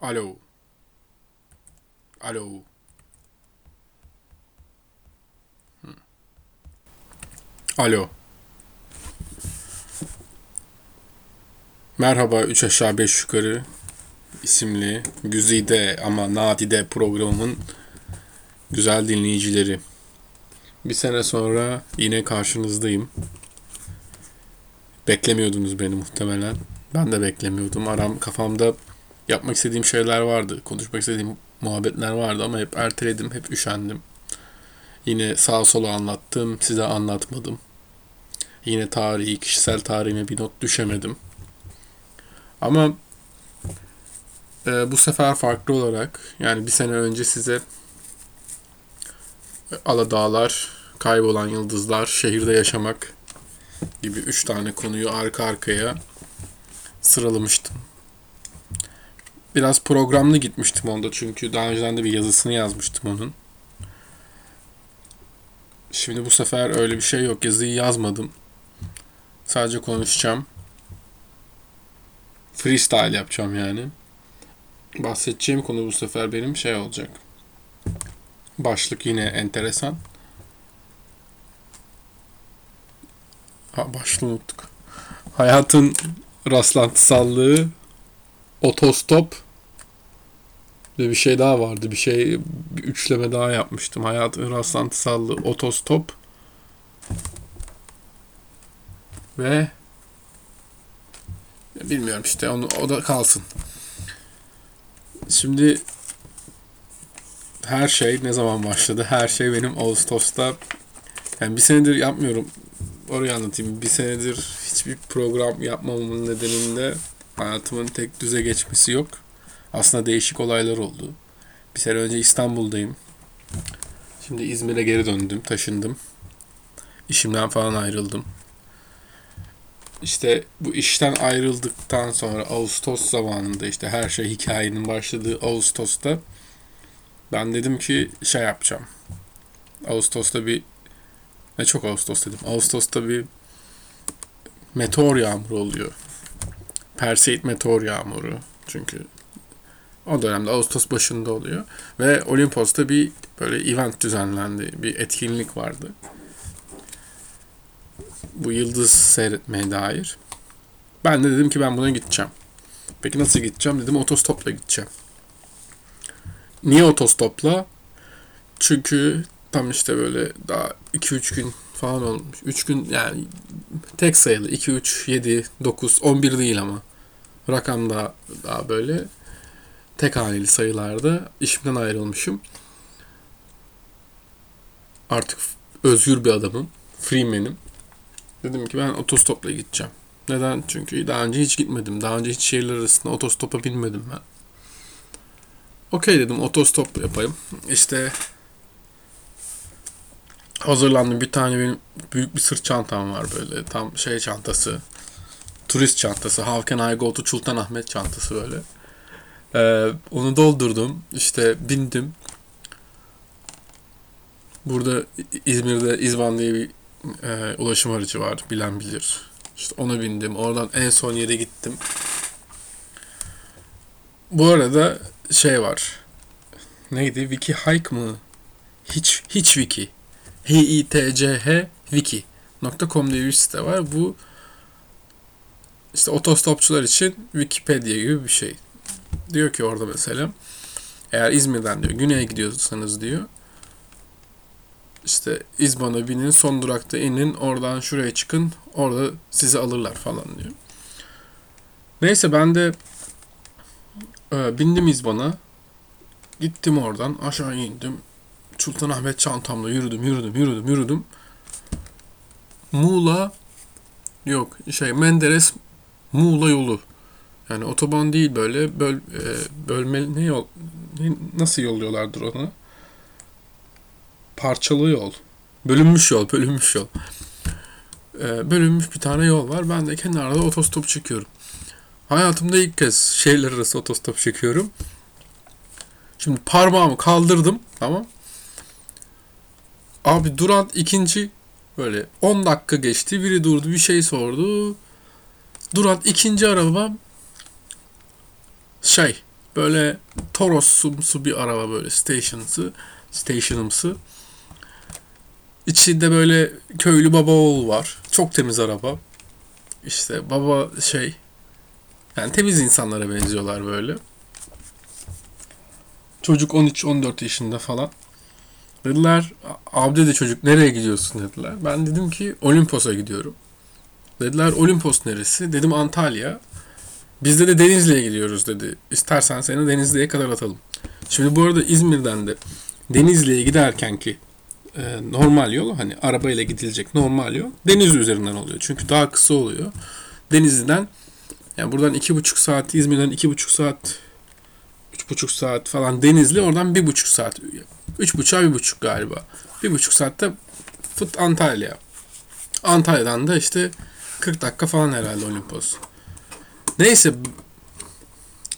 Alo. Alo. Hı. Alo. Merhaba 3 aşağı 5 yukarı isimli güzide ama nadide programın güzel dinleyicileri. Bir sene sonra yine karşınızdayım. Beklemiyordunuz beni muhtemelen. Ben de beklemiyordum. Aram kafamda yapmak istediğim şeyler vardı. Konuşmak istediğim muhabbetler vardı ama hep erteledim, hep üşendim. Yine sağa sola anlattım, size anlatmadım. Yine tarihi, kişisel tarihime bir not düşemedim. Ama e, bu sefer farklı olarak yani bir sene önce size Aladağlar, Kaybolan Yıldızlar, Şehirde Yaşamak gibi üç tane konuyu arka arkaya sıralamıştım. Biraz programlı gitmiştim onda çünkü daha önceden de bir yazısını yazmıştım onun. Şimdi bu sefer öyle bir şey yok. Yazıyı yazmadım. Sadece konuşacağım. Freestyle yapacağım yani. Bahsedeceğim konu bu sefer benim şey olacak. Başlık yine enteresan. Ha başlığı unuttuk. Hayatın rastlantısallığı otostop ve bir şey daha vardı. Bir şey bir üçleme daha yapmıştım. Hayatın rastlantısallığı otostop ve bilmiyorum işte onu o da kalsın. Şimdi her şey ne zaman başladı? Her şey benim Ağustos'ta yani bir senedir yapmıyorum. Orayı anlatayım. Bir senedir hiçbir program yapmamamın nedeninde hayatımın tek düze geçmesi yok. Aslında değişik olaylar oldu. Bir sene önce İstanbul'dayım. Şimdi İzmir'e geri döndüm, taşındım. İşimden falan ayrıldım. İşte bu işten ayrıldıktan sonra Ağustos zamanında işte her şey hikayenin başladığı Ağustos'ta ben dedim ki şey yapacağım. Ağustos'ta bir ne çok Ağustos dedim. Ağustos'ta bir meteor yağmuru oluyor. Perseid meteor yağmuru. Çünkü o dönemde Ağustos başında oluyor. Ve Olimpos'ta bir böyle event düzenlendi. Bir etkinlik vardı. Bu yıldız seyretmeye dair. Ben de dedim ki ben buna gideceğim. Peki nasıl gideceğim? Dedim otostopla gideceğim. Niye otostopla? Çünkü tam işte böyle daha 2-3 gün falan olmuş. 3 gün yani tek sayılı 2, 3, 7, 9, 11 değil ama. Rakam da daha böyle tek haneli sayılarda işimden ayrılmışım. Artık özgür bir adamım. Freeman'im. Dedim ki ben otostopla gideceğim. Neden? Çünkü daha önce hiç gitmedim. Daha önce hiç şehirler arasında otostopa binmedim ben. Okey dedim otostop yapayım. İşte hazırlandım. Bir tane benim büyük bir sırt çantam var böyle. Tam şey çantası. Turist çantası. How can I go to Sultanahmet çantası böyle. Ee, onu doldurdum. İşte bindim. Burada İzmir'de İzban diye bir e, ulaşım aracı var. Bilen bilir. İşte ona bindim. Oradan en son yere gittim. Bu arada şey var. Neydi? Wiki Hike mı? Hiç hiç wiki. H i t c h wiki.com diye bir site var. Bu işte otostopçular için Wikipedia gibi bir şey. Diyor ki orada mesela eğer İzmir'den diyor güneye gidiyorsanız diyor işte İzban'a binin son durakta inin oradan şuraya çıkın orada sizi alırlar falan diyor. Neyse ben de e, bindim İzban'a. Gittim oradan aşağı indim. Sultanahmet çantamla yürüdüm yürüdüm yürüdüm yürüdüm. Muğla yok şey Menderes Muğla yolu yani otoban değil böyle böl, e, bölme ne yol ne, nasıl yolluyorlardır onu? Parçalı yol. Bölünmüş yol, bölünmüş yol. E, bölünmüş bir tane yol var. Ben de kenarda otostop çekiyorum. Hayatımda ilk kez şehirler arası otostop çekiyorum. Şimdi parmağımı kaldırdım tamam. Abi duran ikinci böyle 10 dakika geçti. Biri durdu bir şey sordu. Duran ikinci arabam şey Böyle Toros'umsu bir araba böyle station'sı, station'ımsı. İçinde böyle köylü baba oğul var. Çok temiz araba. İşte baba şey yani temiz insanlara benziyorlar böyle. Çocuk 13-14 yaşında falan. Dediler abi dedi çocuk nereye gidiyorsun dediler. Ben dedim ki Olimpos'a gidiyorum. Dediler Olimpos neresi? Dedim Antalya. Biz de Denizli'ye gidiyoruz dedi. İstersen seni Denizli'ye kadar atalım. Şimdi bu arada İzmir'den de Denizli'ye giderken ki e, normal yol hani arabayla gidilecek normal yol Denizli üzerinden oluyor. Çünkü daha kısa oluyor. Denizli'den yani buradan iki buçuk saat İzmir'den iki buçuk saat üç buçuk saat falan Denizli oradan bir buçuk saat üç buçuğa bir buçuk galiba. Bir buçuk saatte fıt Antalya. Antalya'dan da işte 40 dakika falan herhalde Olimpos. Neyse.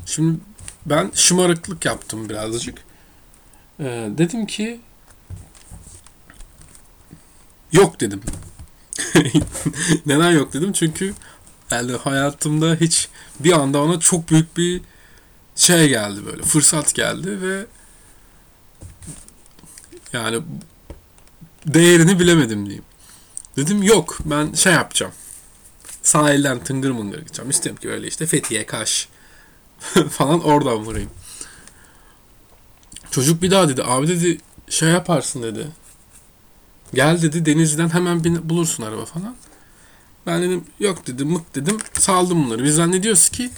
Şimdi ben şımarıklık yaptım birazcık. Ee, dedim ki yok dedim. Neden yok dedim? Çünkü yani hayatımda hiç bir anda ona çok büyük bir şey geldi böyle fırsat geldi ve yani değerini bilemedim diyeyim. Dedim yok ben şey yapacağım. Sahilden tıngır mıngır gideceğim. İstiyorum ki öyle işte Fethiye, Kaş falan oradan vurayım. Çocuk bir daha dedi abi dedi şey yaparsın dedi. Gel dedi Denizli'den hemen bin, bulursun araba falan. Ben dedim yok dedim mık dedim saldım bunları. Biz zannediyoruz ki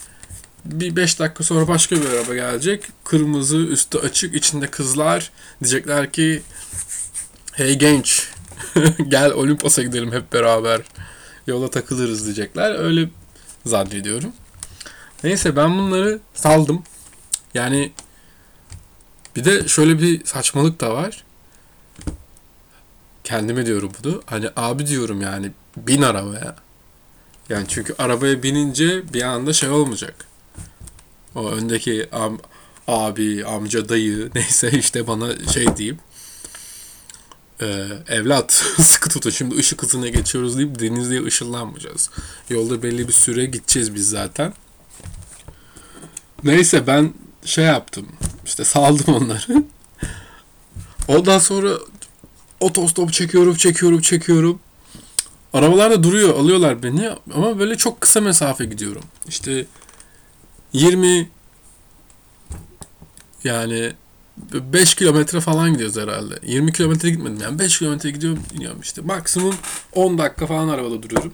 bir 5 dakika sonra başka bir araba gelecek. Kırmızı, üstü açık, içinde kızlar. Diyecekler ki hey genç gel Olimpos'a gidelim hep beraber. Yola takılırız diyecekler. Öyle zannediyorum. Neyse ben bunları saldım. Yani bir de şöyle bir saçmalık da var. Kendime diyorum bunu. Hani abi diyorum yani bin arabaya. Yani çünkü arabaya binince bir anda şey olmayacak. O öndeki am, abi, amca, dayı neyse işte bana şey diyeyim. Ee, evlat sıkı tutun şimdi ışık hızına geçiyoruz deyip denizliğe ışınlanmayacağız. Yolda belli bir süre gideceğiz biz zaten. Neyse ben şey yaptım. İşte saldım onları. Ondan sonra otostop çekiyorum, çekiyorum, çekiyorum. Arabalar da duruyor, alıyorlar beni ama böyle çok kısa mesafe gidiyorum. İşte 20 yani 5 kilometre falan gidiyoruz herhalde. 20 kilometre gitmedim yani 5 kilometre gidiyorum iniyorum işte. Maksimum 10 dakika falan arabada duruyorum.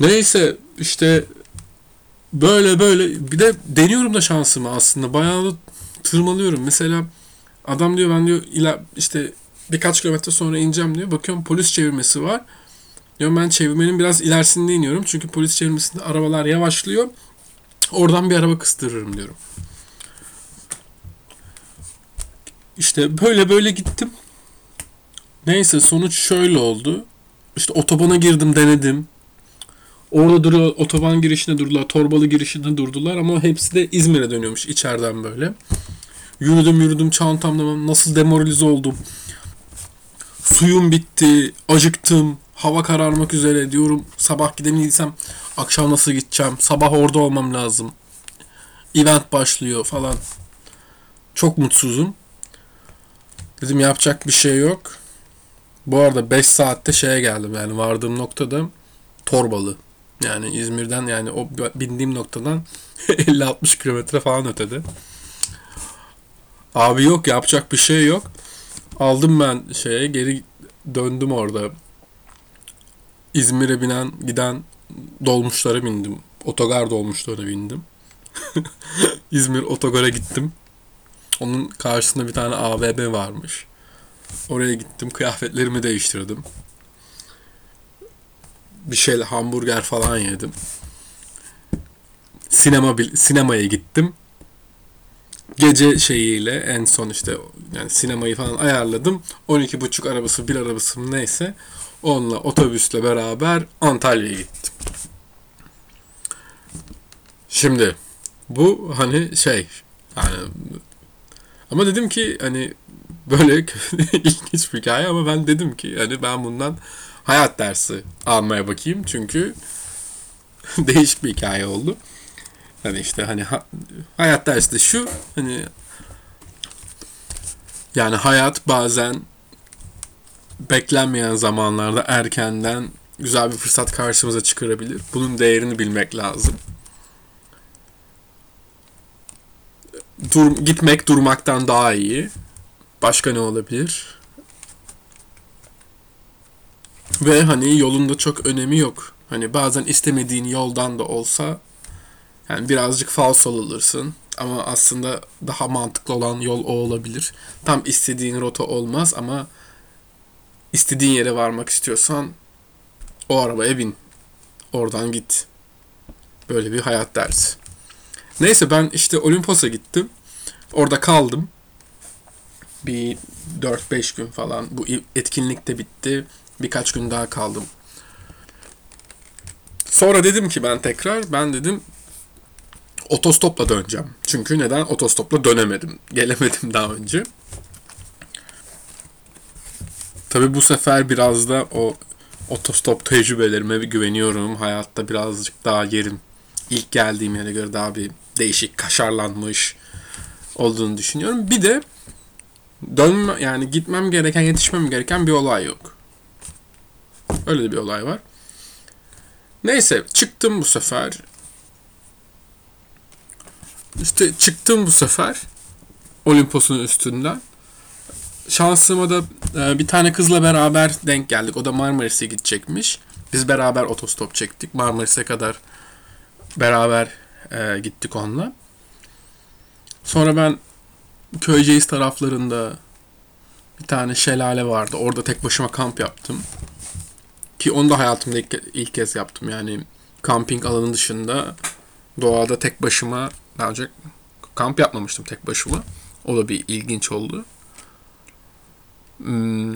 Neyse işte böyle böyle bir de deniyorum da şansımı aslında. Bayağı da tırmalıyorum. Mesela adam diyor ben diyor ila işte birkaç kilometre sonra ineceğim diyor. Bakıyorum polis çevirmesi var. Diyorum ben çevirmenin biraz ilerisinde iniyorum. Çünkü polis çevirmesinde arabalar yavaşlıyor. Oradan bir araba kıstırırım diyorum. İşte böyle böyle gittim. Neyse sonuç şöyle oldu. İşte otobana girdim denedim. Orada duruyor otoban girişinde durdular. Torbalı girişinde durdular ama hepsi de İzmir'e dönüyormuş içeriden böyle. Yürüdüm yürüdüm çantamda nasıl demoralize oldum. Suyum bitti, acıktım, hava kararmak üzere diyorum. Sabah gidemediysem akşam nasıl gideceğim? Sabah orada olmam lazım. Event başlıyor falan. Çok mutsuzum. Dedim yapacak bir şey yok. Bu arada 5 saatte şeye geldim yani vardığım noktada Torbalı. Yani İzmir'den yani o bindiğim noktadan 50-60 kilometre falan ötede. Abi yok yapacak bir şey yok. Aldım ben şeye geri döndüm orada. İzmir'e binen giden dolmuşlara bindim. Otogar dolmuşlarına bindim. İzmir otogara gittim. Onun karşısında bir tane AVM varmış. Oraya gittim. Kıyafetlerimi değiştirdim. Bir şey hamburger falan yedim. Sinema sinemaya gittim. Gece şeyiyle en son işte yani sinemayı falan ayarladım. 12.5 arabası, bir arabası neyse. Onunla otobüsle beraber Antalya'ya gittim. Şimdi bu hani şey yani ama dedim ki hani böyle ilginç bir hikaye ama ben dedim ki hani ben bundan hayat dersi almaya bakayım çünkü değişik bir hikaye oldu. Hani işte hani ha, hayat dersi de şu hani yani hayat bazen beklenmeyen zamanlarda erkenden güzel bir fırsat karşımıza çıkarabilir. Bunun değerini bilmek lazım. Dur, gitmek durmaktan daha iyi. Başka ne olabilir? Ve hani yolunda çok önemi yok. Hani bazen istemediğin yoldan da olsa yani birazcık falso alırsın. Ama aslında daha mantıklı olan yol o olabilir. Tam istediğin rota olmaz ama istediğin yere varmak istiyorsan o arabaya bin. Oradan git. Böyle bir hayat dersi. Neyse ben işte Olimpos'a gittim. Orada kaldım. Bir 4-5 gün falan. Bu etkinlik de bitti. Birkaç gün daha kaldım. Sonra dedim ki ben tekrar ben dedim otostopla döneceğim. Çünkü neden? Otostopla dönemedim. Gelemedim daha önce. Tabi bu sefer biraz da o otostop tecrübelerime güveniyorum. Hayatta birazcık daha yerim. İlk geldiğim yere göre daha bir değişik, kaşarlanmış olduğunu düşünüyorum. Bir de dönme yani gitmem gereken, yetişmem gereken bir olay yok. Öyle de bir olay var. Neyse çıktım bu sefer. İşte çıktım bu sefer Olimpos'un üstünden. Şansıma da e, bir tane kızla beraber denk geldik. O da Marmaris'e gidecekmiş. Biz beraber otostop çektik. Marmaris'e kadar beraber e, gittik onunla. Sonra ben Köyceğiz taraflarında bir tane şelale vardı. Orada tek başıma kamp yaptım. Ki onu da hayatımda ilk, ilk kez yaptım. Yani kamping alanı dışında doğada tek başıma daha önce kamp yapmamıştım tek başıma. O da bir ilginç oldu. Hmm,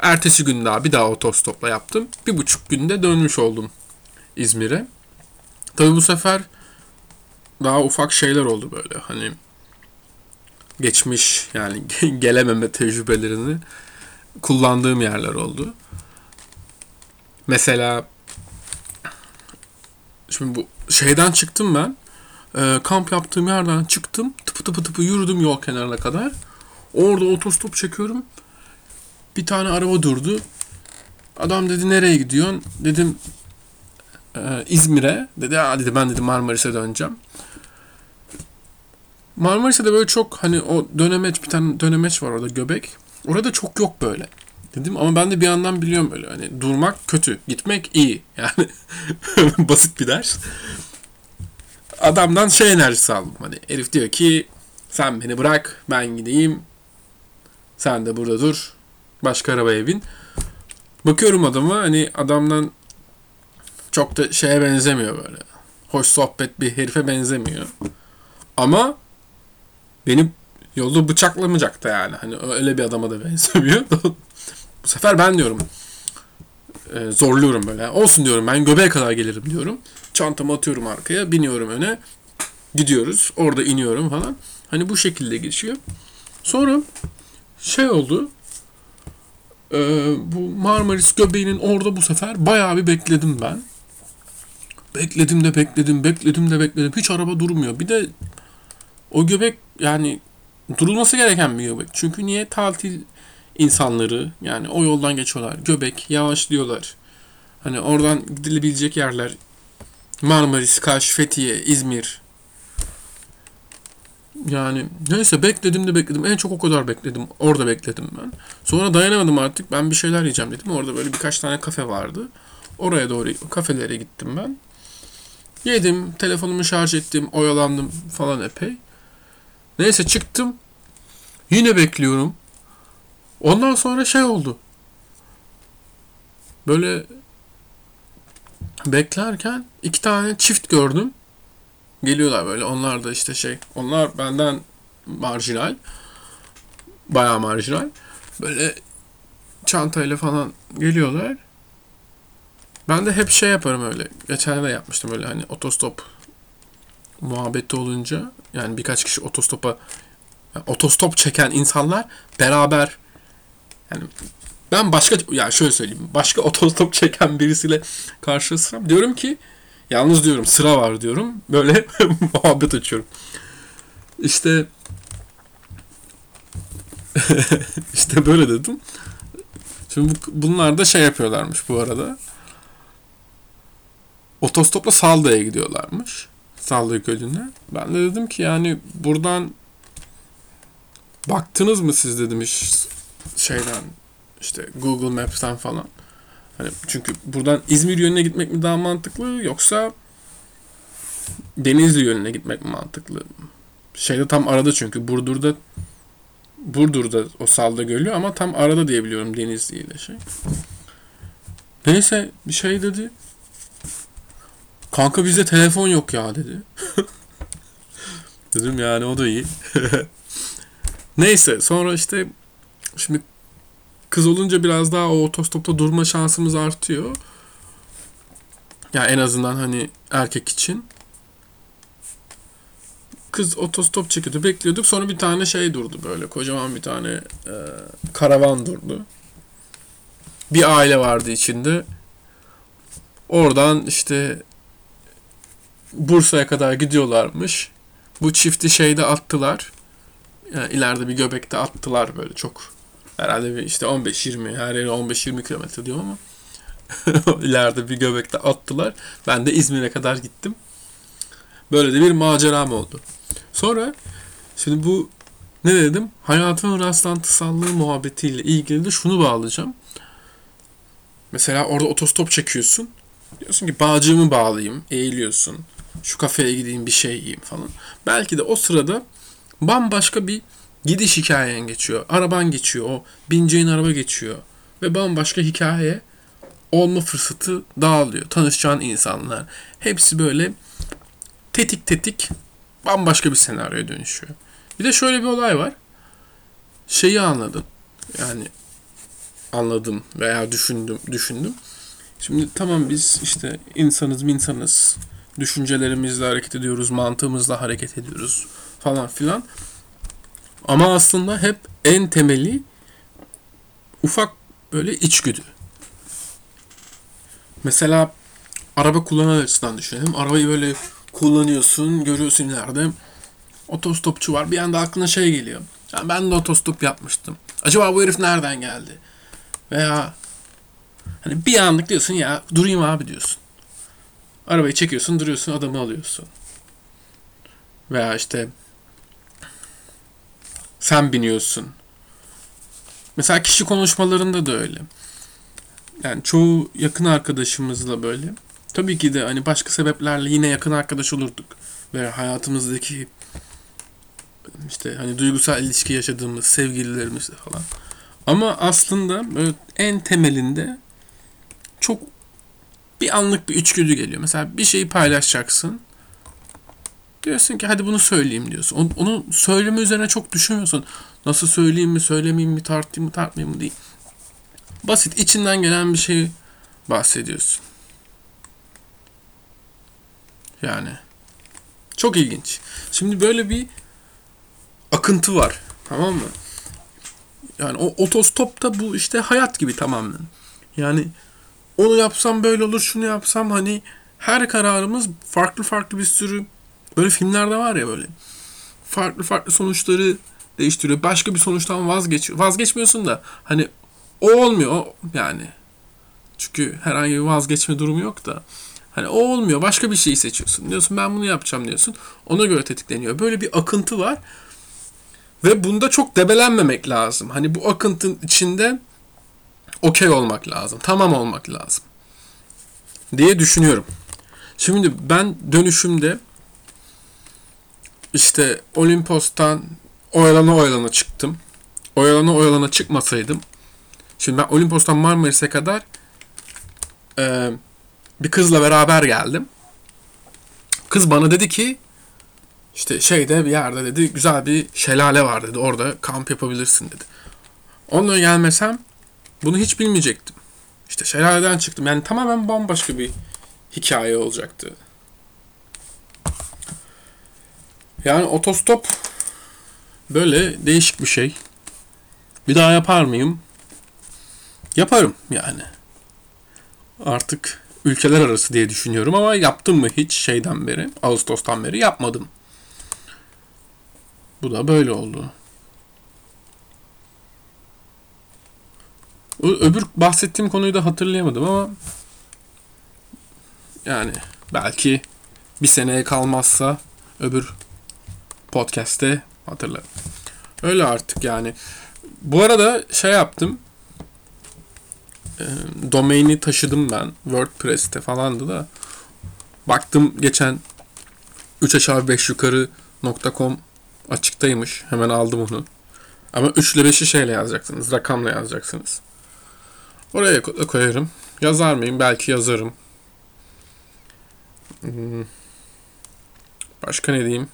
ertesi gün daha bir daha otostopla yaptım. Bir buçuk günde dönmüş oldum İzmir'e. Tabi bu sefer daha ufak şeyler oldu böyle. Hani geçmiş yani gelememe tecrübelerini kullandığım yerler oldu. Mesela şimdi bu şeyden çıktım ben. E, kamp yaptığım yerden çıktım. Tıpı tıpı tıpı yürüdüm yol kenarına kadar. Orada otostop çekiyorum. Bir tane araba durdu. Adam dedi nereye gidiyorsun? Dedim e, İzmir'e. Dedi ha dedi ben dedi Marmaris'e döneceğim. Marmaris'te de böyle çok hani o dönemeç bir tane dönemeç var orada göbek. Orada çok yok böyle. Dedim ama ben de bir yandan biliyorum böyle hani durmak kötü, gitmek iyi. Yani basit bir ders. Adamdan şey enerjisi aldım hani. Herif diyor ki sen beni bırak ben gideyim. Sen de burada dur. Başka arabaya bin. Bakıyorum adama hani adamdan çok da şeye benzemiyor böyle. Hoş sohbet bir herife benzemiyor. Ama beni yolda bıçaklamayacak da yani. Hani öyle bir adama da benzemiyor. Bu sefer ben diyorum e, zorluyorum böyle. Olsun diyorum ben göbeğe kadar gelirim diyorum. Çantamı atıyorum arkaya, biniyorum öne. Gidiyoruz. Orada iniyorum falan. Hani bu şekilde geçiyor. Sonra şey oldu. E, bu Marmaris göbeğinin orada bu sefer bayağı bir bekledim ben. Bekledim de bekledim, bekledim de bekledim. Hiç araba durmuyor. Bir de o göbek yani durulması gereken bir göbek. Çünkü niye tatil insanları yani o yoldan geçiyorlar. Göbek yavaşlıyorlar. Hani oradan gidilebilecek yerler Marmaris, Kaş, Fethiye, İzmir. Yani neyse bekledim de bekledim. En çok o kadar bekledim. Orada bekledim ben. Sonra dayanamadım artık. Ben bir şeyler yiyeceğim dedim. Orada böyle birkaç tane kafe vardı. Oraya doğru kafelere gittim ben. Yedim, telefonumu şarj ettim, oyalandım falan epey. Neyse çıktım. Yine bekliyorum. Ondan sonra şey oldu. Böyle beklerken iki tane çift gördüm. Geliyorlar böyle. Onlar da işte şey. Onlar benden marjinal. Bayağı marjinal. Böyle çantayla falan geliyorlar. Ben de hep şey yaparım öyle. Geçen de yapmıştım öyle hani otostop muhabbeti olunca yani birkaç kişi otostopa yani otostop çeken insanlar beraber yani ben başka yani şöyle söyleyeyim. Başka otostop çeken birisiyle karşılaşsam diyorum ki Yalnız diyorum sıra var diyorum. Böyle muhabbet açıyorum. İşte işte böyle dedim. Şimdi bu, bunlar da şey yapıyorlarmış bu arada. Otostopla Salda'ya gidiyorlarmış. Salda Gölü'ne. Ben de dedim ki yani buradan baktınız mı siz dedim iş şeyden işte Google Maps'ten falan. Hani çünkü buradan İzmir yönüne gitmek mi daha mantıklı yoksa Denizli yönüne gitmek mi mantıklı? Şeyde tam arada çünkü Burdur'da Burdur'da o Salda Gölü ama tam arada diyebiliyorum Denizli ile şey. Neyse bir şey dedi. Kanka bizde telefon yok ya dedi. Dedim yani o da iyi. Neyse sonra işte şimdi kız olunca biraz daha o otostopta durma şansımız artıyor. Ya yani en azından hani erkek için. Kız otostop çekiyordu. Bekliyorduk. Sonra bir tane şey durdu böyle. Kocaman bir tane e, karavan durdu. Bir aile vardı içinde. Oradan işte Bursa'ya kadar gidiyorlarmış. Bu çifti şeyde attılar. Yani ileride bir göbekte attılar böyle çok. Herhalde bir işte 15-20 her yere 15-20 kilometre diyor ama ileride bir göbekte attılar. Ben de İzmir'e kadar gittim. Böyle de bir maceram oldu. Sonra şimdi bu ne dedim? Hayatın rastlantısallığı muhabbetiyle ilgili de şunu bağlayacağım. Mesela orada otostop çekiyorsun. Diyorsun ki bağcığımı bağlayayım. Eğiliyorsun. Şu kafeye gideyim bir şey yiyeyim falan. Belki de o sırada bambaşka bir gidiş hikayen geçiyor. Araban geçiyor. O bineceğin araba geçiyor. Ve bambaşka hikaye olma fırsatı dağılıyor. Tanışacağın insanlar. Hepsi böyle tetik tetik bambaşka bir senaryoya dönüşüyor. Bir de şöyle bir olay var. Şeyi anladım. Yani anladım veya düşündüm, düşündüm. Şimdi tamam biz işte insanız insanız. Düşüncelerimizle hareket ediyoruz, mantığımızla hareket ediyoruz falan filan. Ama aslında hep en temeli ufak böyle içgüdü. Mesela araba kullanan açısından düşünelim. Arabayı böyle kullanıyorsun, görüyorsun ileride. Otostopçu var. Bir anda aklına şey geliyor. Yani ben de otostop yapmıştım. Acaba bu herif nereden geldi? Veya hani bir anlık diyorsun ya durayım abi diyorsun. Arabayı çekiyorsun, duruyorsun, adamı alıyorsun. Veya işte sen biniyorsun. Mesela kişi konuşmalarında da öyle. Yani çoğu yakın arkadaşımızla böyle. Tabii ki de hani başka sebeplerle yine yakın arkadaş olurduk. Ve hayatımızdaki işte hani duygusal ilişki yaşadığımız sevgililerimizle falan. Ama aslında en temelinde çok bir anlık bir içgüdü geliyor. Mesela bir şeyi paylaşacaksın. Diyorsun ki hadi bunu söyleyeyim diyorsun. Onu söyleme üzerine çok düşünmüyorsun. Nasıl söyleyeyim mi, söylemeyeyim mi, tartayım mı, tartmayayım mı değil. Basit içinden gelen bir şey bahsediyorsun. Yani çok ilginç. Şimdi böyle bir akıntı var. Tamam mı? Yani o otostopta bu işte hayat gibi tamamen. Yani onu yapsam böyle olur, şunu yapsam hani her kararımız farklı farklı bir sürü böyle filmlerde var ya böyle farklı farklı sonuçları değiştiriyor. Başka bir sonuçtan vazgeçiyor. Vazgeçmiyorsun da hani o olmuyor yani. Çünkü herhangi bir vazgeçme durumu yok da. Hani o olmuyor. Başka bir şeyi seçiyorsun. Diyorsun ben bunu yapacağım diyorsun. Ona göre tetikleniyor. Böyle bir akıntı var. Ve bunda çok debelenmemek lazım. Hani bu akıntının içinde okey olmak lazım. Tamam olmak lazım. Diye düşünüyorum. Şimdi ben dönüşümde işte Olimpos'tan oyalana oyalana çıktım. Oyalana oyalana çıkmasaydım şimdi ben Olimpos'tan Marmaris'e kadar e, bir kızla beraber geldim. Kız bana dedi ki işte şeyde bir yerde dedi güzel bir şelale var dedi. Orada kamp yapabilirsin dedi. Onunla gelmesem bunu hiç bilmeyecektim. İşte şelaleden çıktım. Yani tamamen bambaşka bir hikaye olacaktı. Yani otostop böyle değişik bir şey. Bir daha yapar mıyım? Yaparım yani. Artık ülkeler arası diye düşünüyorum ama yaptım mı hiç şeyden beri, Ağustos'tan beri yapmadım. Bu da böyle oldu. Öbür bahsettiğim konuyu da hatırlayamadım ama yani belki bir seneye kalmazsa öbür podcast'te hatırlarım. Öyle artık yani. Bu arada şey yaptım. E, domaini taşıdım ben. WordPress'te falandı da. Baktım geçen 3 aşağı 5 yukarı .com açıktaymış. Hemen aldım onu. Ama 3 ile 5'i şeyle yazacaksınız. Rakamla yazacaksınız. Oraya ko- koyarım. Yazar mıyım? Belki yazarım. Hmm. Başka ne diyeyim?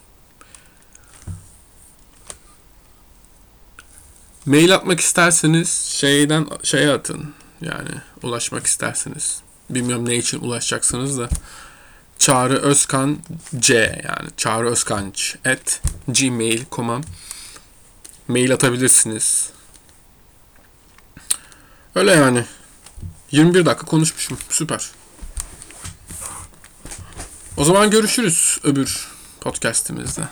Mail atmak isterseniz şeyden şeye atın. Yani ulaşmak isterseniz. Bilmiyorum ne için ulaşacaksınız da. Çağrı Özkan C yani Çağrı Özkanç at gmail.com'a mail atabilirsiniz. Öyle yani. 21 dakika konuşmuşum. Süper. O zaman görüşürüz öbür podcast'imizde.